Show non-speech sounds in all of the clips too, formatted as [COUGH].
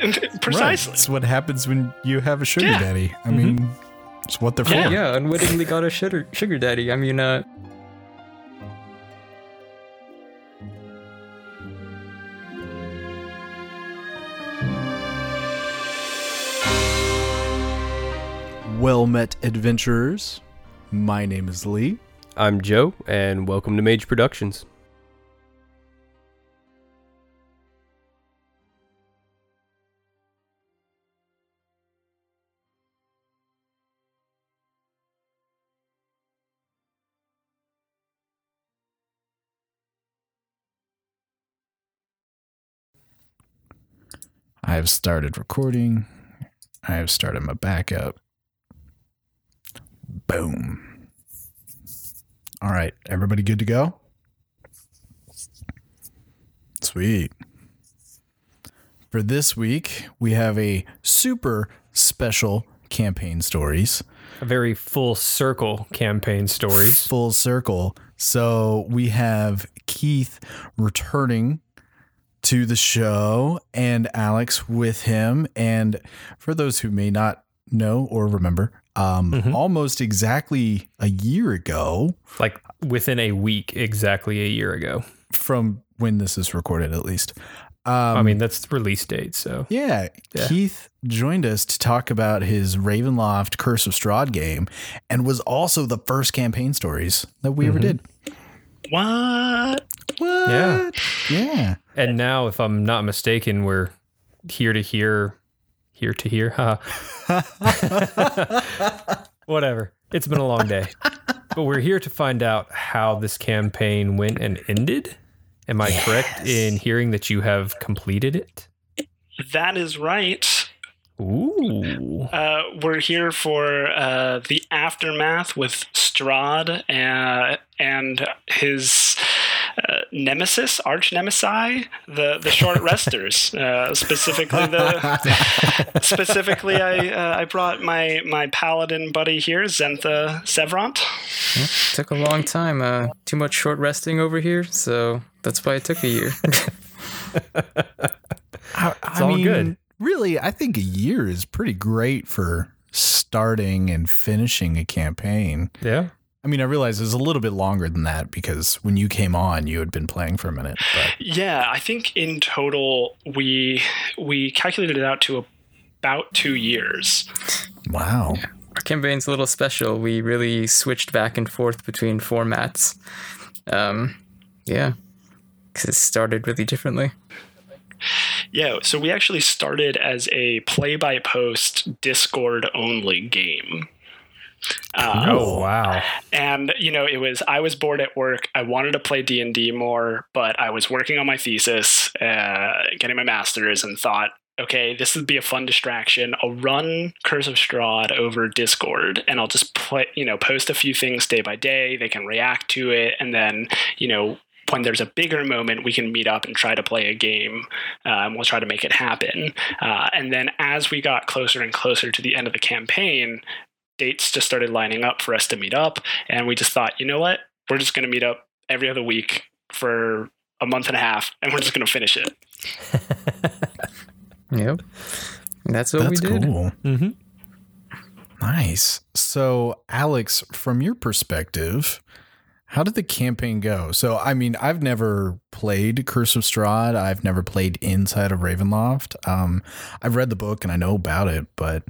[LAUGHS] Precisely. Right. It's what happens when you have a sugar Yeah. daddy. I mean, it's what they're Yeah. for. Yeah, unwittingly got a sugar sugar daddy. I mean, uh, Well met, adventurers. My name is Lee. I'm Joe, and welcome to Mage Productions. I have started recording. I have started my backup. Boom. All right, everybody good to go? Sweet. For this week, we have a super special campaign stories. A very full circle campaign stories. Full circle. So we have Keith returning to the show and Alex with him. And for those who may not know or remember, um, Mhm. almost exactly a year ago Like within a week, exactly a year ago. from when this is recorded, at least. Um, I mean, that's the release date, so. Yeah, Yeah. Keith joined us to talk about his Ravenloft Curse of Strahd game and was also the first campaign stories that we ever Mhm. did. What? What? Yeah. Yeah. And now, if I'm not mistaken, we're here to hear, here to hear. haha. [LAUGHS] Whatever. It's been a long day. But we're here to find out how this campaign went and ended. Am I correct in hearing that you have completed it? That is right. Ooh. Uh, we're here for uh, the aftermath with Strahd uh, and his nemesis, arch nemesis, the the short [LAUGHS] resters. Uh, specifically, the [LAUGHS] specifically, I uh, I brought my my paladin buddy here, Zentha Sevrant. took a long time. Uh, too much short resting over here, so that's why it took a year. [LAUGHS] I, It's all good. Really, I think a year is pretty great for starting and finishing a campaign. Yeah. I mean, I realize it's a little bit longer than that because when you came on, you had been playing for a minute. But Yeah, I think in total we we calculated it out to about two years. wow. Our campaign's a little special. We really switched back and forth between formats. Um, yeah, because it started really differently. Yeah, so we actually started as a play by post Discord only game. Uh, Oh, wow. and you know it was i was bored at work i wanted to play d&d more but i was working on my thesis uh, getting my master's and thought okay this would be a fun distraction i'll run curse of strahd over discord and i'll just play you know post a few things day by day they can react to it and then you know when there's a bigger moment, we can meet up and try to play a game. Uh, and we'll try to make it happen. Uh, and then as we got closer and closer to the end of the campaign, dates just started lining up for us to meet up. And we just thought, you know what? We're just going to meet up every other week for a month and a half, and we're just going to finish it. [LAUGHS] Yep, that's what That's we did. cool. Mm-hmm. Nice. So, Alex, from your perspective, how did the campaign go? So, I mean, I've never played Curse of Strahd. I've never played inside of Ravenloft. Um, I've read the book and I know about it, but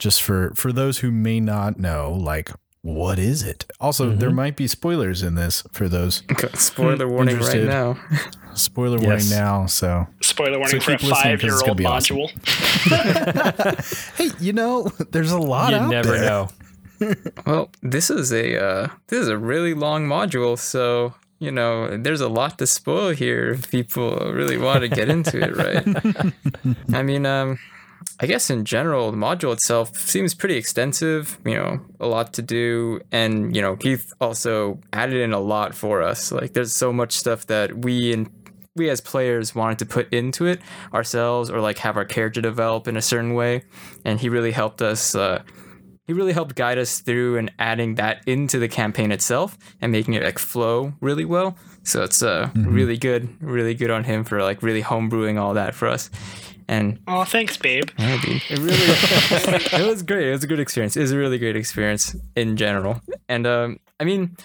just for for those who may not know, like, what is it? Also, there might be spoilers in this for those. [LAUGHS] Spoiler warning right now. Spoiler Yes. warning now. So, Spoiler warning So for a keep listening 'cause it's five year gonna old be awesome. [LAUGHS] module. hey, you know, there's a lot You out never there. know. [LAUGHS] Well, this is a uh, this is a really long module, so you know there's a lot to spoil here. If people really want to get into it, right? I mean, um, I guess in general, the module itself seems pretty extensive. You know, a lot to do, and you know, Keith also added in a lot for us. Like, there's so much stuff that we and we as players wanted to put into it ourselves, or like have our character develop in a certain way, and he really helped us. Uh, he really helped guide us through and adding that into the campaign itself and making it like flow really well. So it's uh, really good, really good on him for like really homebrewing all that for us. And Oh, thanks, babe. [LAUGHS] yeah, dude, it really [LAUGHS] it was great. It was a good experience. It was a really great experience in general. And um, I mean,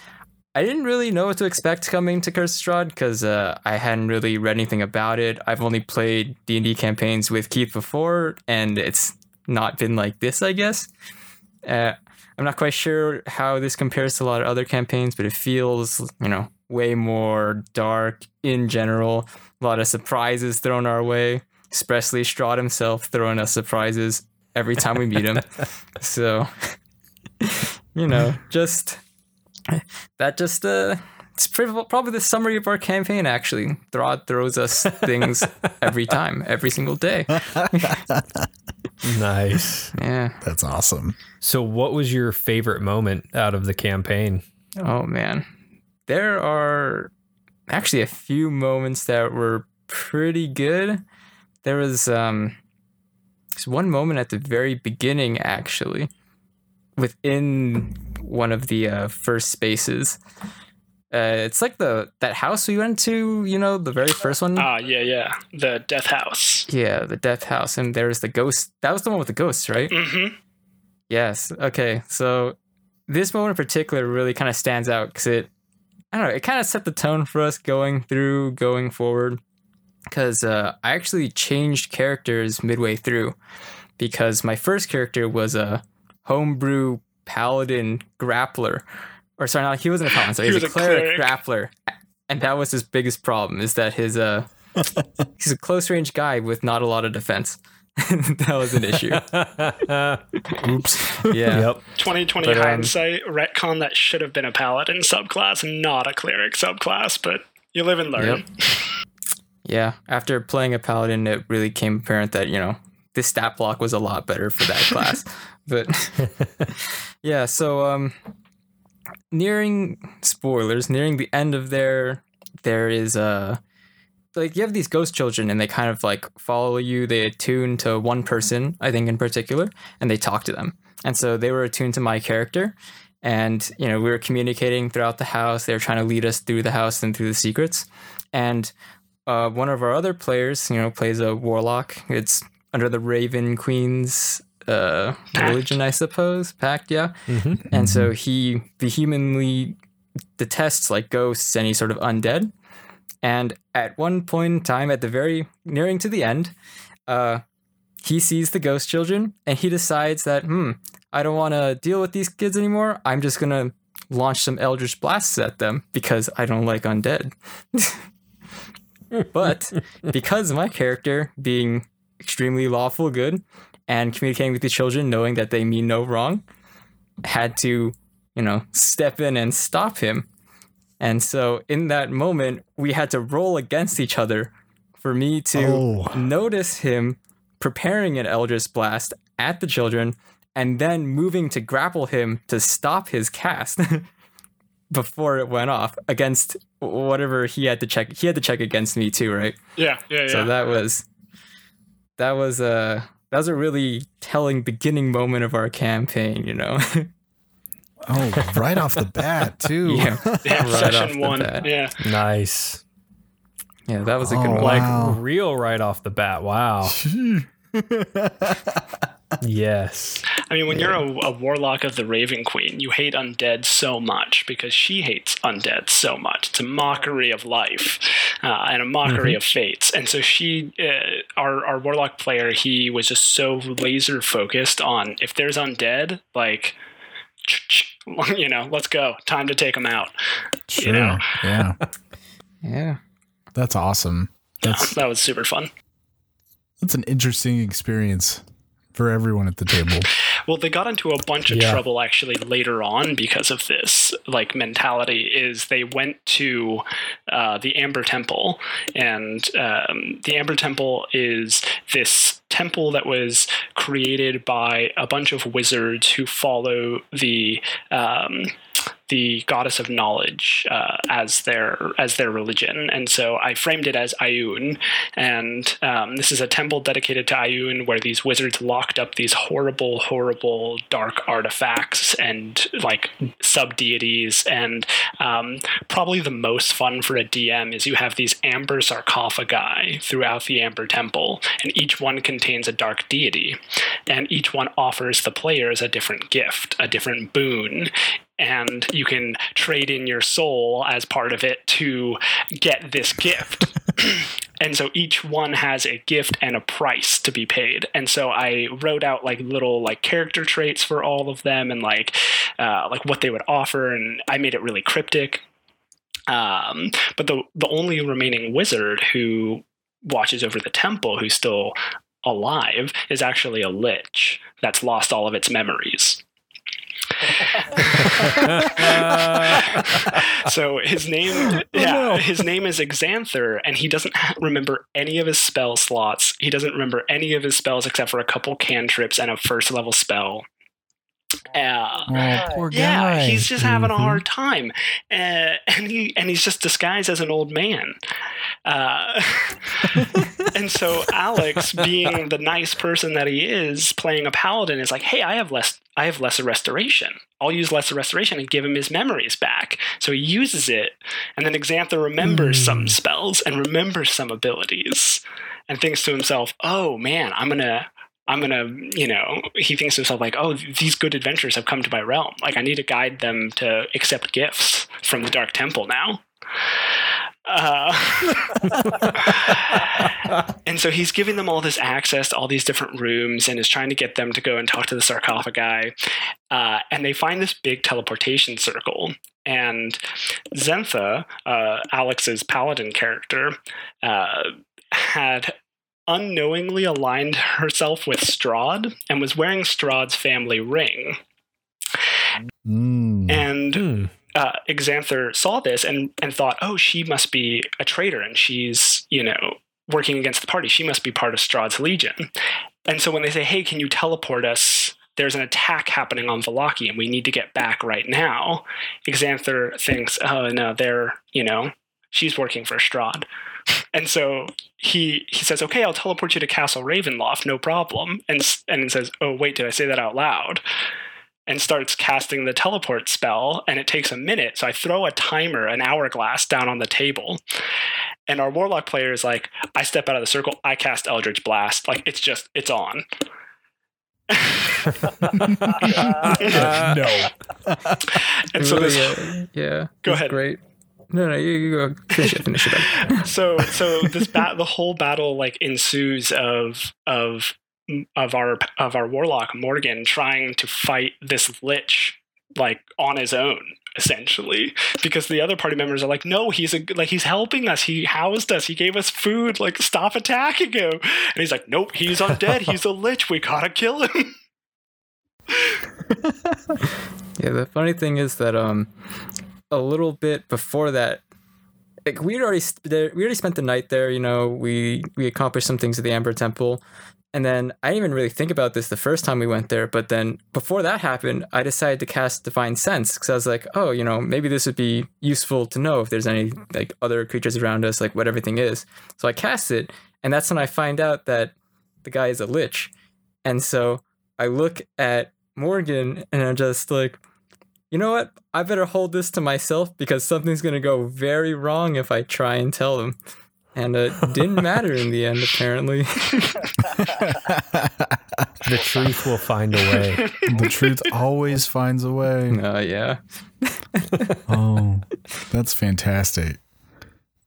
I didn't really know what to expect coming to Curse of Strahd because uh, I hadn't really read anything about it. I've only played D and D campaigns with Keith before, and it's not been like this, I guess. Uh, I'm not quite sure how this compares to a lot of other campaigns, but it feels, you know, way more dark in general. A lot of surprises thrown our way, especially Strahd himself throwing us surprises every time we meet him. [LAUGHS] so, [LAUGHS] you know, just that just uh it's pretty- probably the summary of our campaign actually Strahd throws us things [LAUGHS] every time every single day Nice. yeah That's awesome. So, what was your favorite moment out of the campaign? oh man there are actually a few moments that were pretty good there was um there's one moment at the very beginning actually within one of the uh, first spaces uh, it's like the that house we went to you know the very first one Ah, yeah, yeah. The Death House. Yeah, the death house, and there's the ghost. That was the one with the ghosts, right? Mm-hmm. Yes. Okay. So this moment in particular really kind of stands out because it, I don't know, it kind of set the tone for us going through, going forward. Because uh, I actually changed characters midway through, because my first character was a homebrew paladin grappler, or sorry, not he wasn't a paladin, sorry, he, was, a cleric, grappler, and that was his biggest problem is that his uh, [LAUGHS] he's a close range guy with not a lot of defense. [LAUGHS] that was an issue. [LAUGHS] Oops. Yeah. Yep. 2020 But, um, hindsight, retcon that should have been a paladin subclass, not a cleric subclass, but you live and learn. Yep. Yeah. After playing a paladin, it really came apparent that, you know, this stat block was a lot better for that class. [LAUGHS] But [LAUGHS] yeah, so um nearing spoilers, nearing the end of there, there is a like you have these ghost children and they kind of like follow you, they attune to one person, I think in particular, and they talk to them. And so they were attuned to my character. And, you know, we were communicating throughout the house. They were trying to lead us through the house and through the secrets. And uh, one of our other players, you know, plays a warlock. It's under the Raven Queen's uh, religion, I suppose. Pact, yeah. Mhm. And so he vehemently detests like ghosts, any sort of undead. And at one point in time, at the very nearing to the end, uh, he sees the ghost children and he decides that, hmm, I don't want to deal with these kids anymore. I'm just gonna launch some eldritch blasts at them because I don't like undead. [LAUGHS] but because my character being extremely lawful good and communicating with the children knowing that they mean no wrong had to you know step in and stop him and so in that moment we had to roll against each other for me to Oh. notice him preparing an eldritch blast at the children and then moving to grapple him to stop his cast [LAUGHS] before it went off against whatever he had to check he had to check against me too right Yeah, yeah, yeah. so that was that was a that was a really telling beginning moment of our campaign you know [LAUGHS] Oh, right off the bat, [LAUGHS] too. yeah [LAUGHS] yeah, right off session the one. bat. Yeah. Nice. yeah that was a good Oh, one Like Wow. real right off the bat. Wow. yes. I mean, when you're a, a warlock of the Raven Queen, you hate undead so much because she hates undead so much. It's a mockery of life uh, and a mockery of fates. And so she, uh, our our warlock player, he was just so laser focused on if there's undead, like. [LAUGHS] You know, let's go. Time to take them out. Sure. know. Yeah. [LAUGHS] yeah That's awesome. That's that was super fun. that's an interesting experience for everyone at the table. [LAUGHS] Well, they got into a bunch of Yeah. trouble actually later on because of this like mentality. Is they went to uh, the Amber Temple, and um, the Amber Temple is this temple that was created by a bunch of wizards who follow the um, the goddess of knowledge uh, as their as their religion, and so I framed it as Ioun, and um, this is a temple dedicated to Ioun, where these wizards locked up these horrible, horrible dark artifacts and like sub deities, and um, probably the most fun for a DM is you have these amber sarcophagi throughout the Amber Temple, and each one contains a dark deity, and each one offers the players a different gift, a different boon, and you can trade in your soul as part of it to get this gift. [LAUGHS] and so each one has a gift and a price to be paid. And so I wrote out like little like character traits for all of them and like uh, like what they would offer, and I made it really cryptic. Um, but the the only remaining wizard who watches over the temple, who's still alive, is actually a lich that's lost all of its memories. [LAUGHS] so his name, oh, yeah, no. his name is Exanther, and he doesn't remember any of his spell slots. He doesn't remember any of his spells except for a couple cantrips and a first level spell. Uh, Oh, poor yeah, he's just having a Mhm. hard time, uh, [LAUGHS] and he and he's just disguised as an old man. Uh, [LAUGHS] and so Alex, [LAUGHS] being the nice person that he is, playing a paladin, is like, "Hey, I have less. I have lesser restoration. I'll use lesser restoration and give him his memories back." So he uses it, and then Exanther remembers some Mm. spells and remembers some abilities, and thinks to himself, "Oh man, I'm gonna." I'm gonna, you know, he thinks to himself like, "Oh, these good adventurers have come to my realm. Like, I need to guide them to accept gifts from the Dark Temple now." Uh, [LAUGHS] and so he's giving them all this access to all these different rooms and is trying to get them to go and talk to the sarcophagi. Uh, and they find this big teleportation circle. And Zentha, uh, Alex's paladin character, uh, had unknowingly aligned herself with Strahd and was wearing Strahd's family ring. Mm. And Hmm. uh, Exanther saw this and, and thought, oh, she must be a traitor and she's, you know, working against the party. She must be part of Strahd's Legion. And so when they say, hey, can you teleport us? There's an attack happening on Vallaki and we need to get back right now. Exanther thinks, oh, no, they're, you know, she's working for Strahd. And so he he says, "Okay, I'll teleport you to Castle Ravenloft, no problem." And and says, "Oh wait, did I say that out loud?" And starts casting the teleport spell, and it takes a minute. So I throw a timer, an hourglass, down on the table, and our warlock player is like, "I step out of the circle, I cast Eldritch Blast, like it's just it's on." [LAUGHS] [LAUGHS] no. [LAUGHS] and so this uh, yeah. Go ahead. Great. No, no, you, you go finish it. Finish it up. [LAUGHS] so so this bat the whole battle like ensues of of of our of our warlock Morgan trying to fight this lich like on his own essentially. Because the other party members are like no he's a like he's helping us. He housed us. He gave us food. Like stop attacking him. And he's like nope he's undead. He's a lich. We gotta kill him. [LAUGHS] Yeah, the funny thing is that um, a little bit before that, like we'd already we already spent the night there. You know, we we accomplished some things at the Amber Temple, and then I didn't even really think about this the first time we went there. But then before that happened, I decided to cast Divine Sense because I was like, oh, you know, maybe this would be useful to know if there's any like other creatures around us, like what everything is. So I cast it, and that's when I find out that the guy is a lich, and so I look at Morgan and I'm just like, you know what? I better hold this to myself because something's gonna go very wrong if I try and tell them. And it didn't matter in the end, apparently. [LAUGHS] The truth will find a way. [LAUGHS] the truth always finds a way. [LAUGHS] Uh, yeah. Oh, that's fantastic.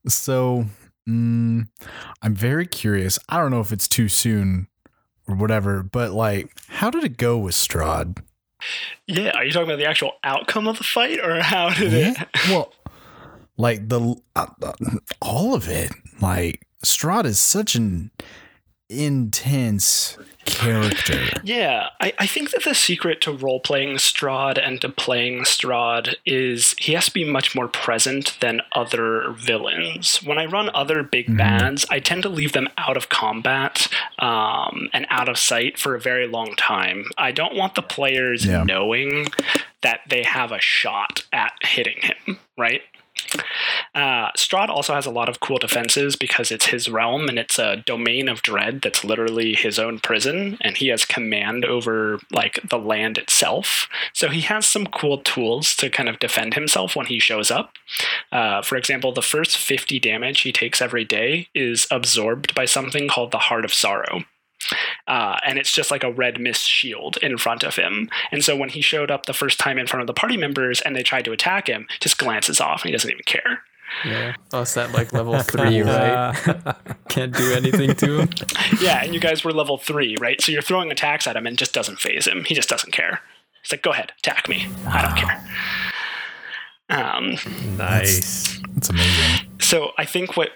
So, mm, I'm very curious. I don't know if it's too soon or whatever, but like, how did it go with Strahd? Yeah are you talking about the actual outcome of the fight or how did it Well, like the uh, uh, all of it. Like Strahd is such an intense character. Yeah, I, I think that the secret to role playing Strahd and to playing Strahd is he has to be much more present than other villains. When I run other big Mhm. bads, I tend to leave them out of combat um, and out of sight for a very long time. I don't want the players Yeah. knowing that they have a shot at hitting him, right? Uh, Strahd also has a lot of cool defenses because it's his realm and it's a domain of dread that's literally his own prison, and he has command over like the land itself. So he has some cool tools to kind of defend himself when he shows up. Uh, for example, the first 50 damage he takes every day is absorbed by something called the Heart of Sorrow. Uh, and it's just like a red mist shield in front of him. And so when he showed up the first time in front of the party members and they tried to attack him, just glances off and he doesn't even care. Yeah. Us that like level [LAUGHS] three, right? [LAUGHS] Can't do anything to him. Yeah, and you guys were level three, right? So you're throwing attacks at him and just doesn't phase him. He just doesn't care. He's like, go ahead, attack me. I don't care. Um, Nice. That's amazing. So I think what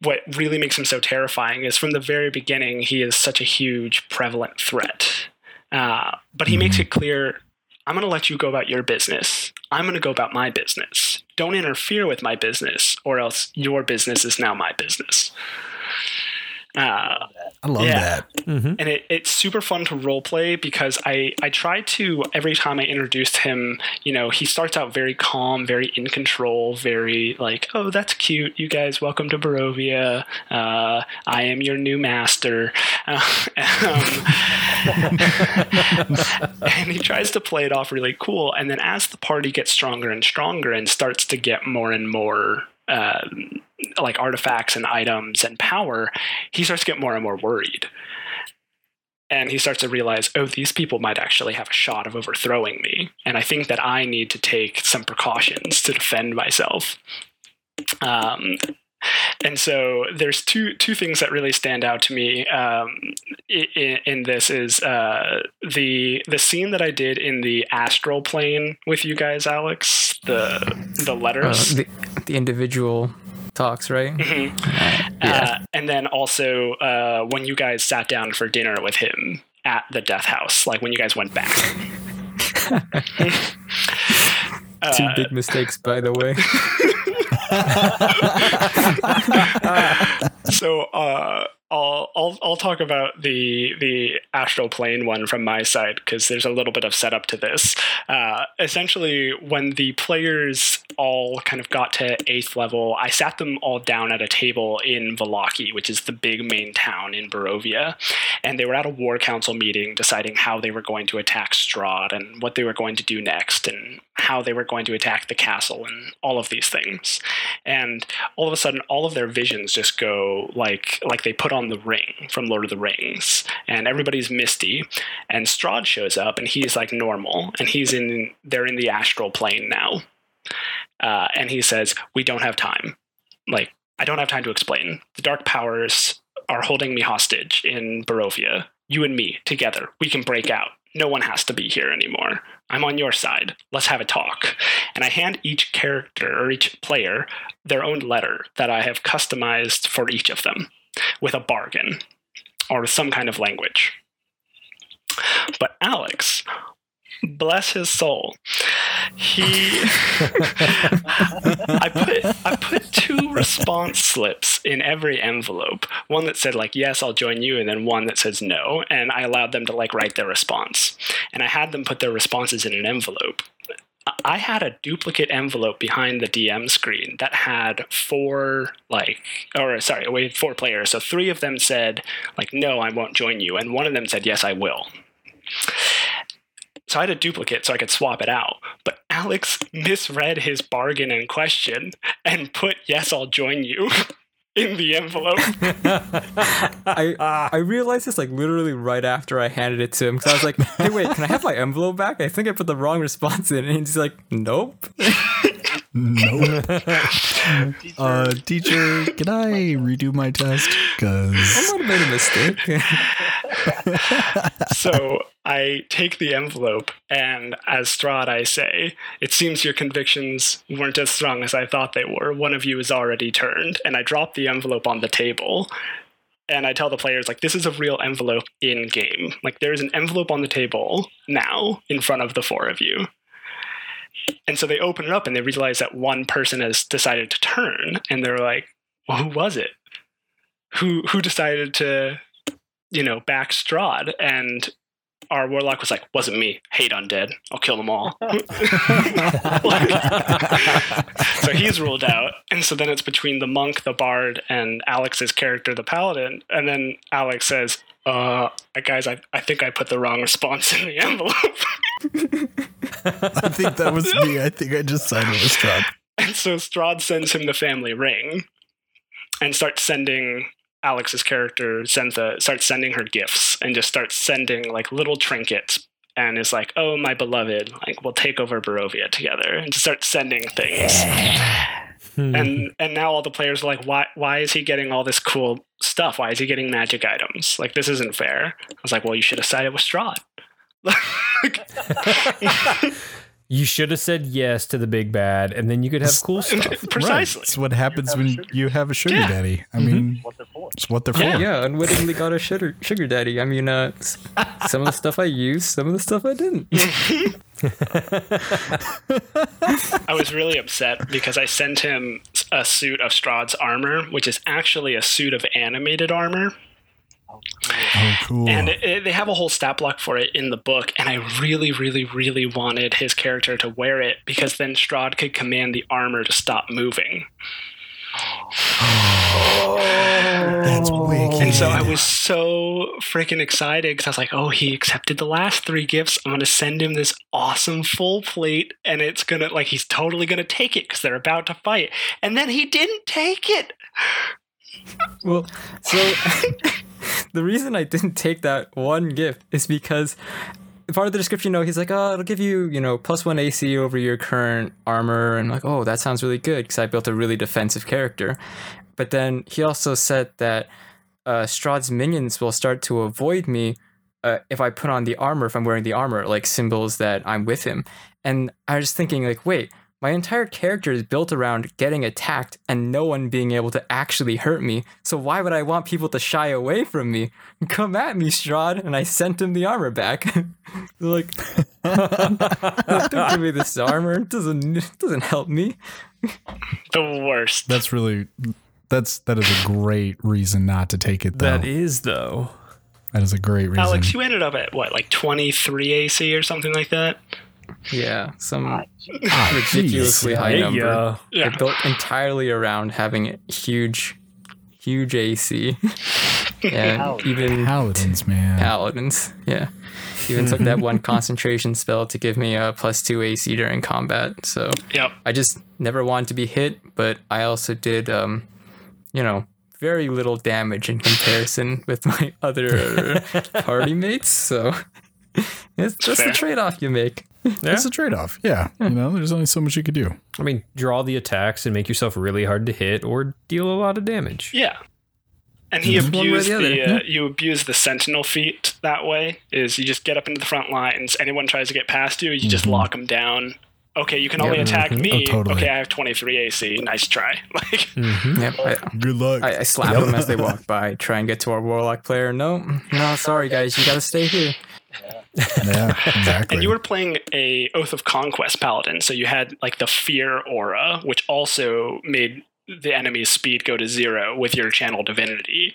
what really makes him so terrifying is from the very beginning he is such a huge prevalent threat. Uh, but he makes it clear, I'm going to let you go about your business. I'm going to go about my business. Don't interfere with my business, or else your business is now my business. Uh, I love Yeah. that. Mm-hmm. and it, it's super fun to role play because I, I try to every time I introduced him, you know, he starts out very calm, very in control, very like, oh, that's cute. You guys, welcome to Barovia. Uh, I am your new master. Uh, [LAUGHS] um, and he tries to play it off really cool. And then as the party gets stronger and stronger and starts to get more and more. Um, like artifacts and items and power, he starts to get more and more worried and he starts to realize, oh, these people might actually have a shot of overthrowing me, and I think that I need to take some precautions to defend myself. Um, and so there's two two things that really stand out to me um, in, in this is uh, the the scene that I did in the astral plane with you guys, Alex. The the Uh, letters. the, the individual talks, right? Mhm. Yeah. Uh, and then also uh, when you guys sat down for dinner with him at the death house, like when you guys went back. [LAUGHS] Two Uh, big mistakes, by the way. [LAUGHS] so uh, I'll, I'll I'll talk about the the astral plane one from my side because there's a little bit of setup to this. Uh, essentially, when the players all kind of got to eighth level, I sat them all down at a table in Vallaki, which is the big main town in Barovia, and they were at a war council meeting deciding how they were going to attack Strahd and what they were going to do next and how they were going to attack the castle and all of these things. And all of a sudden all of their visions just go like like they put on the ring from Lord of the Rings and everybody's misty and Strahd shows up and he's like normal and he's in they're in the astral plane now. Uh, and he says, "We don't have time. Like I don't have time to explain. The dark powers are holding me hostage in Barovia. You and me together. We can break out. No one has to be here anymore. I'm on your side. Let's have a talk. And I hand each character or each player their own letter that I have customized for each of them with a bargain or some kind of language. But Alex, bless his soul, he [LAUGHS] I put I put two response slips in every envelope. One that said like yes, I'll join you, and then one that says no. And I allowed them to like write their response. And I had them put their responses in an envelope. I had a duplicate envelope behind the DM screen that had four like or sorry, wait, four players. So three of them said like no, I won't join you, and one of them said yes, I will. So I had a duplicate so I could swap it out. But Alex misread his bargain in question and put yes, I'll join you [LAUGHS] in the envelope. I I realized this like literally right after I handed it to him because I was like, "Hey, wait, can I have my envelope back? I think I put the wrong response in." And he's like, "Nope." No. [LAUGHS] uh, teacher, can I redo my test? Because I might have made a mistake. [LAUGHS] [LAUGHS] so I take the envelope, and as Strahd, I say, It seems your convictions weren't as strong as I thought they were. One of you is already turned. And I drop the envelope on the table. And I tell the players, like, this is a real envelope in game. Like, there's an envelope on the table now in front of the four of you. And so they open it up and they realize that one person has decided to turn. And they're like, well, who was it? Who, who decided to, you know, back Strahd? And our warlock was like, "Wasn't me. Hate undead. I'll kill them all." [LAUGHS] [LAUGHS] [LAUGHS] so he's ruled out, and so then it's between the monk, the bard, and Alex's character, the paladin. And then Alex says, "Uh, guys, I, I think I put the wrong response in the envelope." I think that was me. I think I just signed it with Strahd. and so Strahd sends him the family ring, and starts sending Alex's character sends the starts sending her gifts and just starts sending like little trinkets and is like, "Oh, my beloved, like we'll take over Barovia together," and just starts sending things. Hmm. And and now all the players are like, "Why why is he getting all this cool stuff? Why is he getting magic items? Like this isn't fair." I was like, "Well, you should have sided with Strahd." [LAUGHS] [LAUGHS] You should have said yes to the big bad, and then you could have cool [LAUGHS] stuff. Precisely. Right. It's what happens when you have a sugar Yeah. daddy. I mean, What they're for. it's what they're for. Yeah. Yeah, unwittingly got a sugar sugar daddy. I mean, uh, some of the stuff I used, some of the stuff I didn't. [LAUGHS] [LAUGHS] I was really upset because I sent him a suit of Strahd's armor, which is actually a suit of animated armor. Oh, cool. And it, it- they have a whole stat block for it in the book, and I really, really, really wanted his character to wear it because then Strahd could command the armor to stop moving. Oh. That's oh. wicked. And so I was so freaking excited because I was like, oh, he accepted the last three gifts. I'm going to send him this awesome full plate, and it's going to, like, he's totally going to take it because they're about to fight. And then he didn't take it. Well, so [LAUGHS] [LAUGHS] the reason I didn't take that one gift is because part of the description, you know, he's like, oh, it'll give you, you know, plus one AC over your current armor. And I'm like, oh, that sounds really good because I built a really defensive character. But then he also said that uh, Strahd's minions will start to avoid me uh, if I put on the armor, if I'm wearing the armor, like symbols that I'm with him. And I was thinking, like, wait, my entire character is built around getting attacked and no one being able to actually hurt me. So why would I want people to shy away from me? [LAUGHS] Come at me, Strahd. And I sent him the armor back. They're [LAUGHS] like, [LAUGHS] don't give me this armor. It doesn't, it doesn't help me. The worst. That's really that's that is a great reason not to take it though. That is though. that is a great reason. Alex, you ended up at what, like 23 AC or something like that? Yeah, some Ah, [LAUGHS] ridiculously jeez. high Hey, number. uh, Yeah. They're built entirely around having a huge, huge AC. yeah, [LAUGHS] Paladins. even Paladins, man. paladins. Yeah, even took that one [LAUGHS] concentration spell to give me a plus two AC during combat. So Yep. I just never wanted to be hit, but I also did, um, you know, very little damage in comparison with my other party mates. So it's just Fair. a trade off you make. [LAUGHS] Yeah. It's a trade off. Yeah. You know, there's only so much you could do. I mean, draw the attacks and make yourself really hard to hit, or deal a lot of damage. Yeah. And he. One way or abused the other, the, yeah. uh, you abuse the sentinel feat that way. Is you just get up into the front lines. Anyone tries to get past you, you just Mhm. lock them down. Okay, you can only Yeah. attack Mhm. me. Oh, totally. Okay, I have 23 AC. Nice try. [LAUGHS] Like, Mm-hmm. Yep. I, Good luck. I, I slap them as they walk by, try and get to our warlock player. No, no, sorry guys, you gotta stay here. Yeah, [LAUGHS] exactly. and you were playing a Oath of Conquest paladin, so you had like the fear aura, which also made the enemy's speed go to zero with your channel divinity.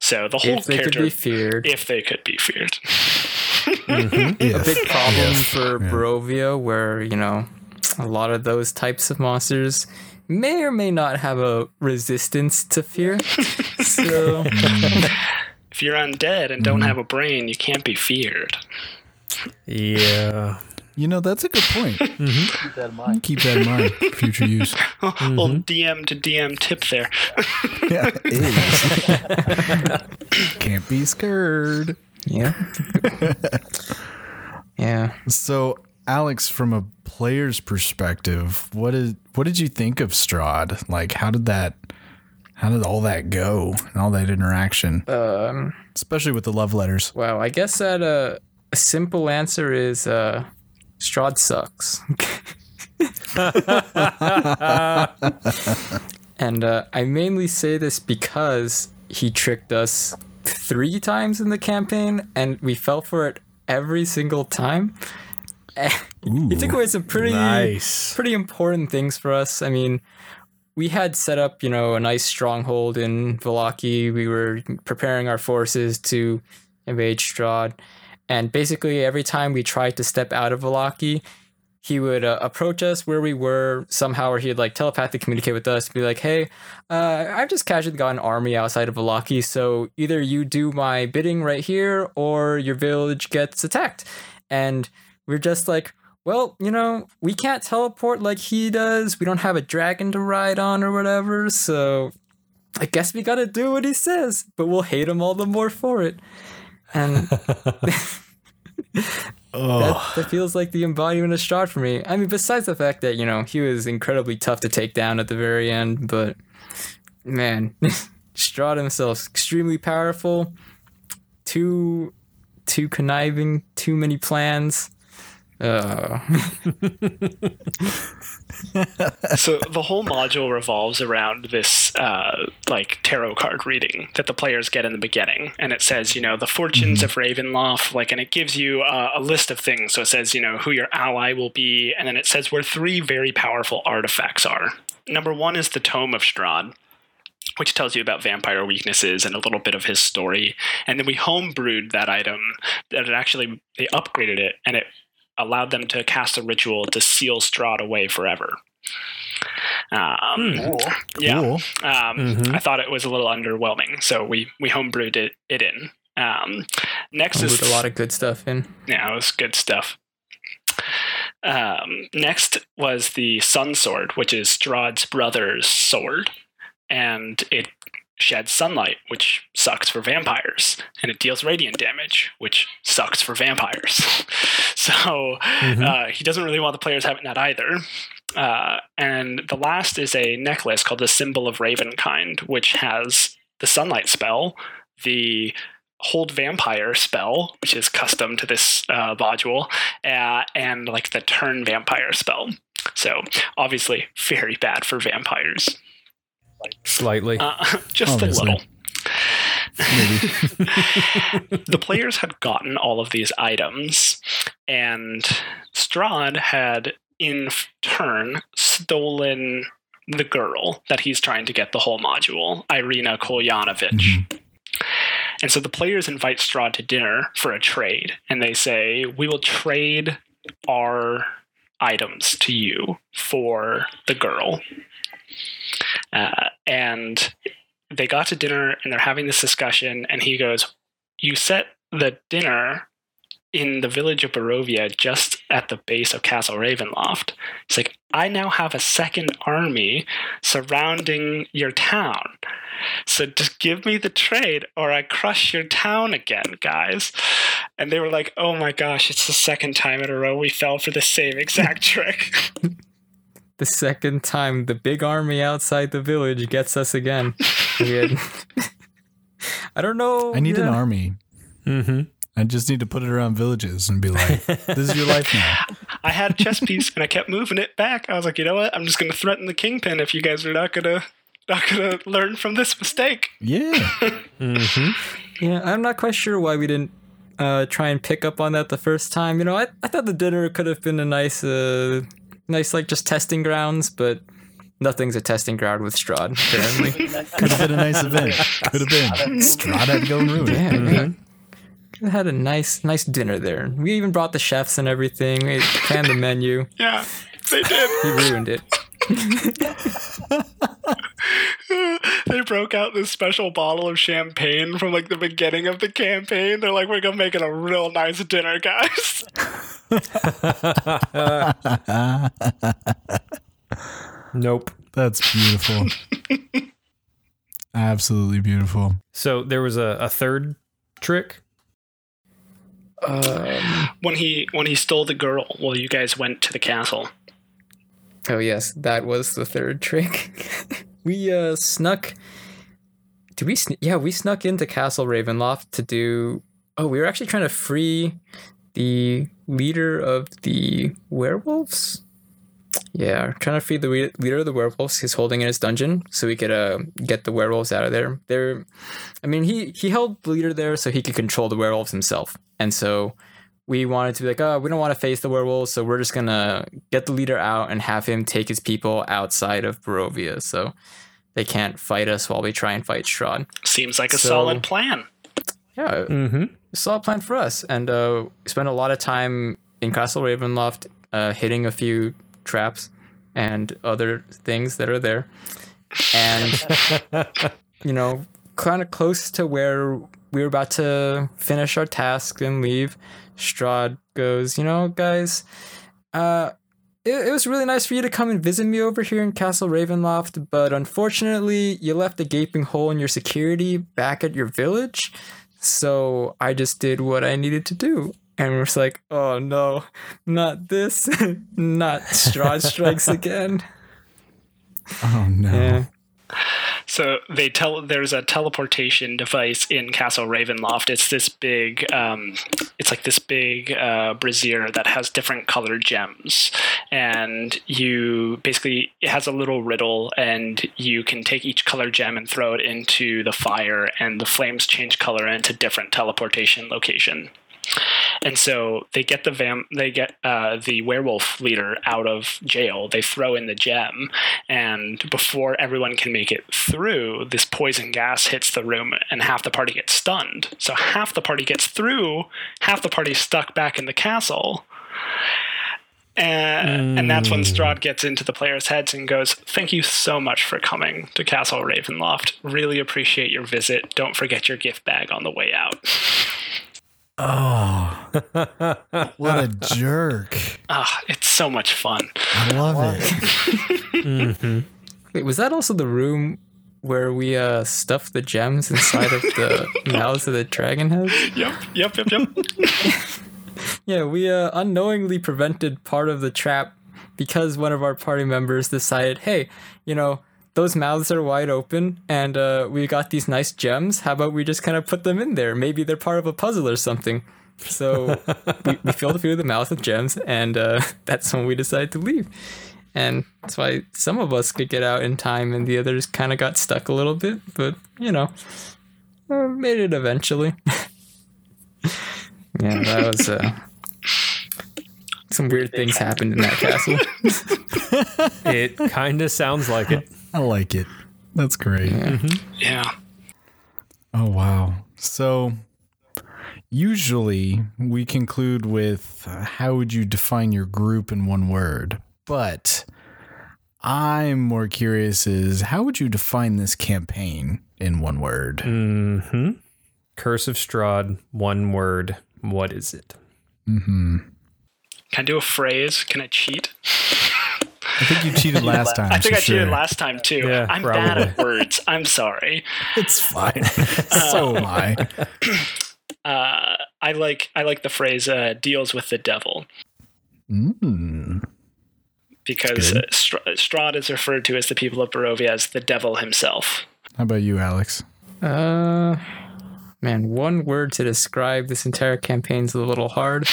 So the whole If they could character, be feared. if they could be feared. Mm-hmm. [LAUGHS] Yes. a big problem Yes. for Yeah. Barovia, where you know a lot of those types of monsters may or may not have a resistance to fear. [LAUGHS] so mm. If you're undead and don't mm-hmm. have a brain, you can't be feared. Yeah. You know, that's a good point. [LAUGHS] Mm-hmm. Keep that in mind. Keep that in mind. Future use. [LAUGHS] Little mm-hmm. DM to DM tip there. [LAUGHS] Yeah. Can't be scared. yeah, yeah. So, Alex, from a player's perspective, what is what did you think of Strahd? Like, how did that, how did all that go and all that interaction, Um, especially with the love letters? wow. I guess that uh, a simple answer is uh, Strahd sucks. [LAUGHS] and uh, I mainly say this because he tricked us three times in the campaign, and we fell for it every single time. he took away some pretty Nice. pretty important things for us. I mean, we had set up, you know, a nice stronghold in Vallaki. We were preparing our forces to invade Strahd. And basically, every time we tried to step out of Vallaki, he would uh, approach us where we were somehow, or he'd like telepathically communicate with us, and be like, "Hey, uh, I've just casually got an army outside of Vallaki, so either you do my bidding right here, or your village gets attacked." And we're just like, "Well, you know, we can't teleport like he does. We don't have a dragon to ride on or whatever, so." I guess we gotta do what he says, but we'll hate him all the more for it. And [LAUGHS] Oh, that, that feels like the embodiment of Strahd for me. I mean, besides the fact that, you know, he was incredibly tough to take down at the very end, but man, [LAUGHS] Strahd himself, extremely powerful, too, too conniving, too many plans. Uh, [LAUGHS] so the whole module revolves around this uh, like tarot card reading that the players get in the beginning. And it says you know the fortunes of ravenloft like and it gives you uh, a list of things. So it says you know who your ally will be. And then it says where three very powerful artifacts are. Number one is the tome of strahd which tells you about vampire weaknesses and a little bit of his story. And then we homebrewed that item that it actually they upgraded it and it allowed them to cast a ritual to seal Strahd away forever. Um, Yeah, cool. um, Mhm. I thought it was a little underwhelming, so we we homebrewed it it in. Um, next is with a lot of good stuff in. yeah, it was good stuff. Um, next was the Sun Sword, which is Strahd's brother's sword, and it sheds sunlight, which sucks for vampires, and it deals radiant damage, which sucks for vampires. [LAUGHS] so Mhm. uh, he doesn't really want the players having that either. Uh, and the last is a necklace called the Symbol of Ravenkind, which has the Sunlight spell, the Hold Vampire spell, which is custom to this uh, module, uh, and like the Turn Vampire spell. So obviously, very bad for vampires. Slightly. Uh, [LAUGHS] just Obviously. a little. [LAUGHS] The players had gotten all of these items, and Strahd had, in turn, stolen the girl that he's trying to get the whole module, Ireena Kolyanovich. And so the players invite Strahd to dinner for a trade, and they say, We will trade our items to you for the girl. Uh, and they got to dinner and they're having this discussion, and he goes, You set the dinner in the village of Barovia just at the base of Castle Ravenloft. It's like, I now have a second army surrounding your town. So just give me the trade or I crush your town again, guys. And they were like, oh my gosh, it's the second time in a row we fell for the same exact [LAUGHS] trick. [LAUGHS] The second time the big army outside the village gets us again. Had- [LAUGHS] I don't know. I need an army. Mm-hmm. I just need to put it around villages and be like, "This is your life now." [LAUGHS] I had a chess piece and I kept moving it back. I was like, you know what? I'm just gonna threaten the kingpin if you guys are not gonna not gonna learn from this mistake. Yeah. [LAUGHS] Mm-hmm. Yeah, I'm not quite sure why we didn't uh, try and pick up on that the first time. You know, I, I thought the dinner could have been a nice, uh, nice like just testing grounds, but nothing's a testing ground with Strahd apparently. [LAUGHS] Could have been a nice event. Could have been. Strahd had to go and ruin it. yeah, mm-hmm. man. We had a nice, nice dinner there. We even brought the chefs and everything. We planned the menu. Yeah, they did. He ruined it. [LAUGHS] they broke out this special bottle of champagne from like the beginning of the campaign. They're like, we're gonna make it a real nice dinner, guys. [LAUGHS] Nope. That's beautiful. Absolutely beautiful. So there was a, a third trick. Um, When he when he stole the girl, well, you guys went to the castle. Oh yes, that was the third trick. [LAUGHS] we uh snuck. Did we? Sn- yeah, we snuck into Castle Ravenloft to do. Oh, we were actually trying to free the leader of the werewolves. Yeah, trying to free the re- leader of the werewolves. He's holding in his dungeon, so we could uh, get the werewolves out of there. They're, I mean, he he held the leader there so he could control the werewolves himself, and so we wanted to be like, oh, we don't want to face the werewolves, so we're just gonna get the leader out and have him take his people outside of Barovia, so they can't fight us while we try and fight Strahd. Seems like a So- solid plan. yeah, Mm-hmm. solid plan for us. And uh, we spent a lot of time in Castle Ravenloft, uh, hitting a few traps and other things that are there, and [LAUGHS] you know, kind of close to where we were about to finish our task and leave. Strahd goes, you know, guys, uh, it, it was really nice for you to come and visit me over here in Castle Ravenloft, but unfortunately, you left a gaping hole in your security back at your village. So I just did what I needed to do. And we're just like, oh no, not this, [LAUGHS] not Strahd strikes [LAUGHS] again. Oh no. Yeah. So they tell there's a teleportation device in Castle Ravenloft. It's this big, um, it's like this big uh, brazier that has different colored gems, and you basically it has a little riddle, and you can take each color gem and throw it into the fire, and the flames change color into different teleportation location. And so they get the vam- they get uh, the werewolf leader out of jail. They throw in the gem, and before everyone can make it through, this poison gas hits the room, and half the party gets stunned. So half the party gets through, half the party's stuck back in the castle. And, and that's when Strahd gets into the players' heads and goes, Thank you so much for coming to Castle Ravenloft. Really appreciate your visit. Don't forget your gift bag on the way out. [LAUGHS] Oh, what a jerk. Ah, it's so much fun. I love it. Mm-hmm. Wait, was that also the room where we uh, stuffed the gems inside of the [LAUGHS] mouths of the dragon heads? Yep, yep, yep, yep. [LAUGHS] Yeah, we uh, unknowingly prevented part of the trap because one of our party members decided, hey, you know, those mouths are wide open and uh, we got these nice gems. How about we just kind of put them in there? Maybe they're part of a puzzle or something. So [LAUGHS] we, we filled a few of the mouths with gems, and uh, [LAUGHS] that's when we decided to leave. And that's why some of us could get out in time, and the others kind of got stuck a little bit. But you know, uh, made it eventually. [LAUGHS] yeah, that was uh, some weird things happened in that castle. It kind of sounds like it. I like it. That's great. Yeah. Oh, wow. So, usually we conclude with uh, how would you define your group in one word? But I'm more curious is how would you define this campaign in one word? Mm-hmm. Curse of Strahd, one word. What is it? Mm-hmm. Can I do a phrase? Can I cheat? [LAUGHS] I think you cheated [LAUGHS] last time. I think so I cheated sure. last time too. Yeah, I'm bad at words. I'm sorry. It's fine. [LAUGHS] so am I. [CLEARS THROAT] Uh, I like I like the phrase uh, "deals with the devil" Mm. because uh, Str- Strahd is referred to as the people of Barovia as the devil himself. How about you, Alex? Uh, man, one word to describe this entire campaign's a little hard.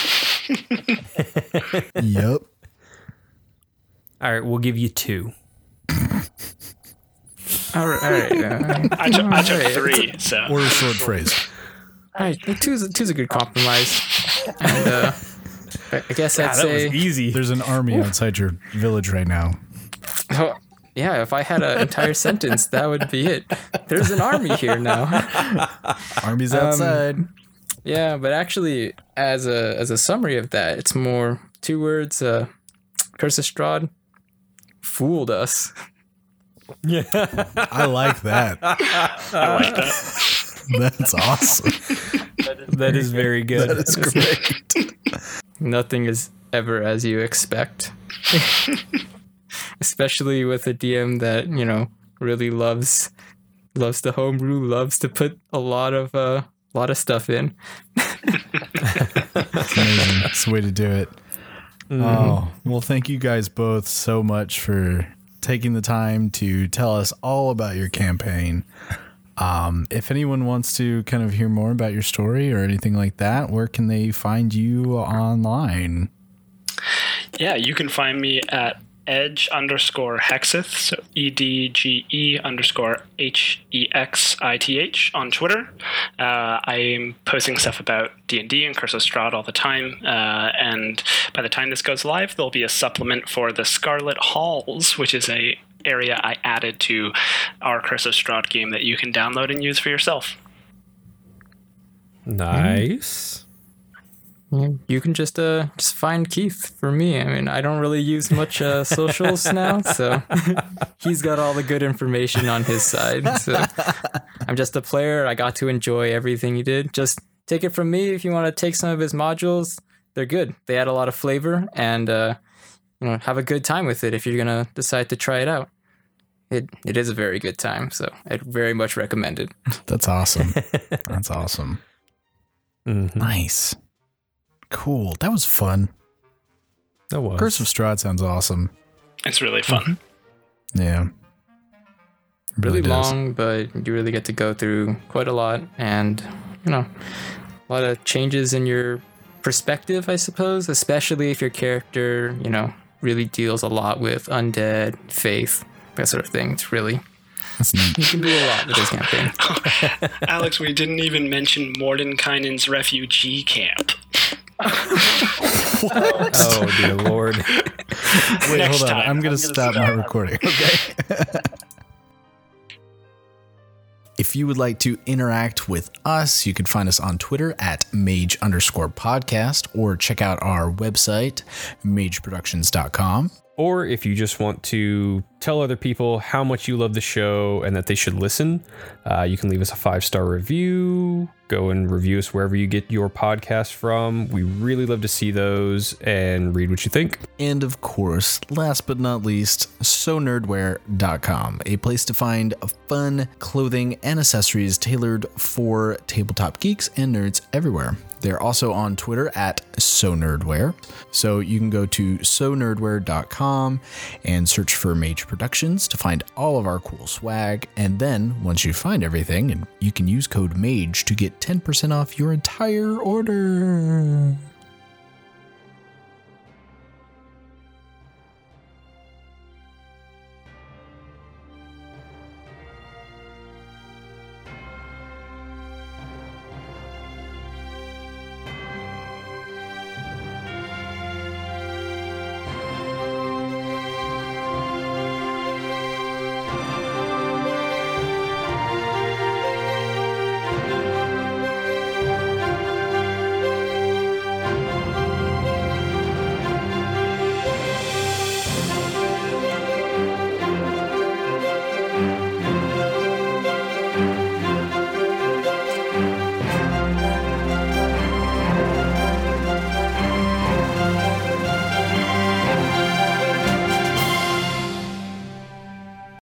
[LAUGHS] yep. All right, we'll give you two. All right, all right. Uh, [LAUGHS] I, took I took Alright. three, so Or a short phrase. all right, two's, two's a good compromise. And uh, I I guess I'd Ah, that was say, easy. There's an army outside your village right now. oh, yeah, if I had an entire sentence, that would be it. There's an army here now. [LAUGHS] Army's Um, outside. Yeah, but actually, as a as a summary of that, it's more two words. Uh, Curse of Strahd fooled us. Yeah. [LAUGHS] I like that. [LAUGHS] I like that. That's awesome. that is very good. That's great. [LAUGHS] Nothing is ever as you expect. Especially with a DM that, you know, really loves loves to homebrew, loves to put a lot of uh lot of stuff in. That's amazing. It's the way to do it. Oh, well, thank you guys both so much for taking the time to tell us all about your campaign. Um, if anyone wants to kind of hear more about your story or anything like that, where can they find you online? Yeah, you can find me at edge underscore hexith, so E D G E underscore H E X I T H on Twitter. Uh, I'm posting stuff about D and D and Curse of Strahd all the time, uh, and by the time this goes live, there'll be a supplement for the Scarlet Halls, which is a area I added to our Curse of Strahd game that you can download and use for yourself. Nice. You can just uh just find Keith for me. I mean, I don't really use much uh, [LAUGHS] socials now, so [LAUGHS] he's got all the good information on his side. So I'm just a player. I got to enjoy everything he did. Just take it from me. If you want to take some of his modules, they're good. They add a lot of flavor, and uh, you know, have a good time with it if you're gonna decide to try it out. It it is a very good time, so I'd very much recommend it. That's awesome. [LAUGHS] That's awesome. Mhm. Nice. Cool. That was fun. That was. Curse of Strahd sounds awesome. It's really fun. Mm-hmm. Yeah. It really does. long, but you really get to go through quite a lot and, you know, a lot of changes in your perspective, I suppose, especially if your character, you know, really deals a lot with undead, faith, that sort of thing. It's really, That's neat. you can do a lot with this campaign. [LAUGHS] Alex, we didn't even mention Mordenkainen's refugee camp. Oh dear lord. [LAUGHS] Wait, Next hold on. time, I'm going I'm to gonna stop my recording. [LAUGHS] Okay. [LAUGHS] if you would like to interact with us, you can find us on Twitter at mage underscore podcast or check out our website, mageproductions.com. Or if you just want to tell other people how much you love the show and that they should listen, uh, you can leave us a five star review. Go and review us wherever you get your podcast from. We really love to see those and read what you think. And of course, last but not least, sonerdwear.com, a place to find fun clothing and accessories tailored for tabletop geeks and nerds everywhere. They're also on Twitter at sonerdwear. So you can go to sonerdwear.com and search for Mage Productions to find all of our cool swag. And then once you find everything, and you can use code MAGE to get 10% off your entire order.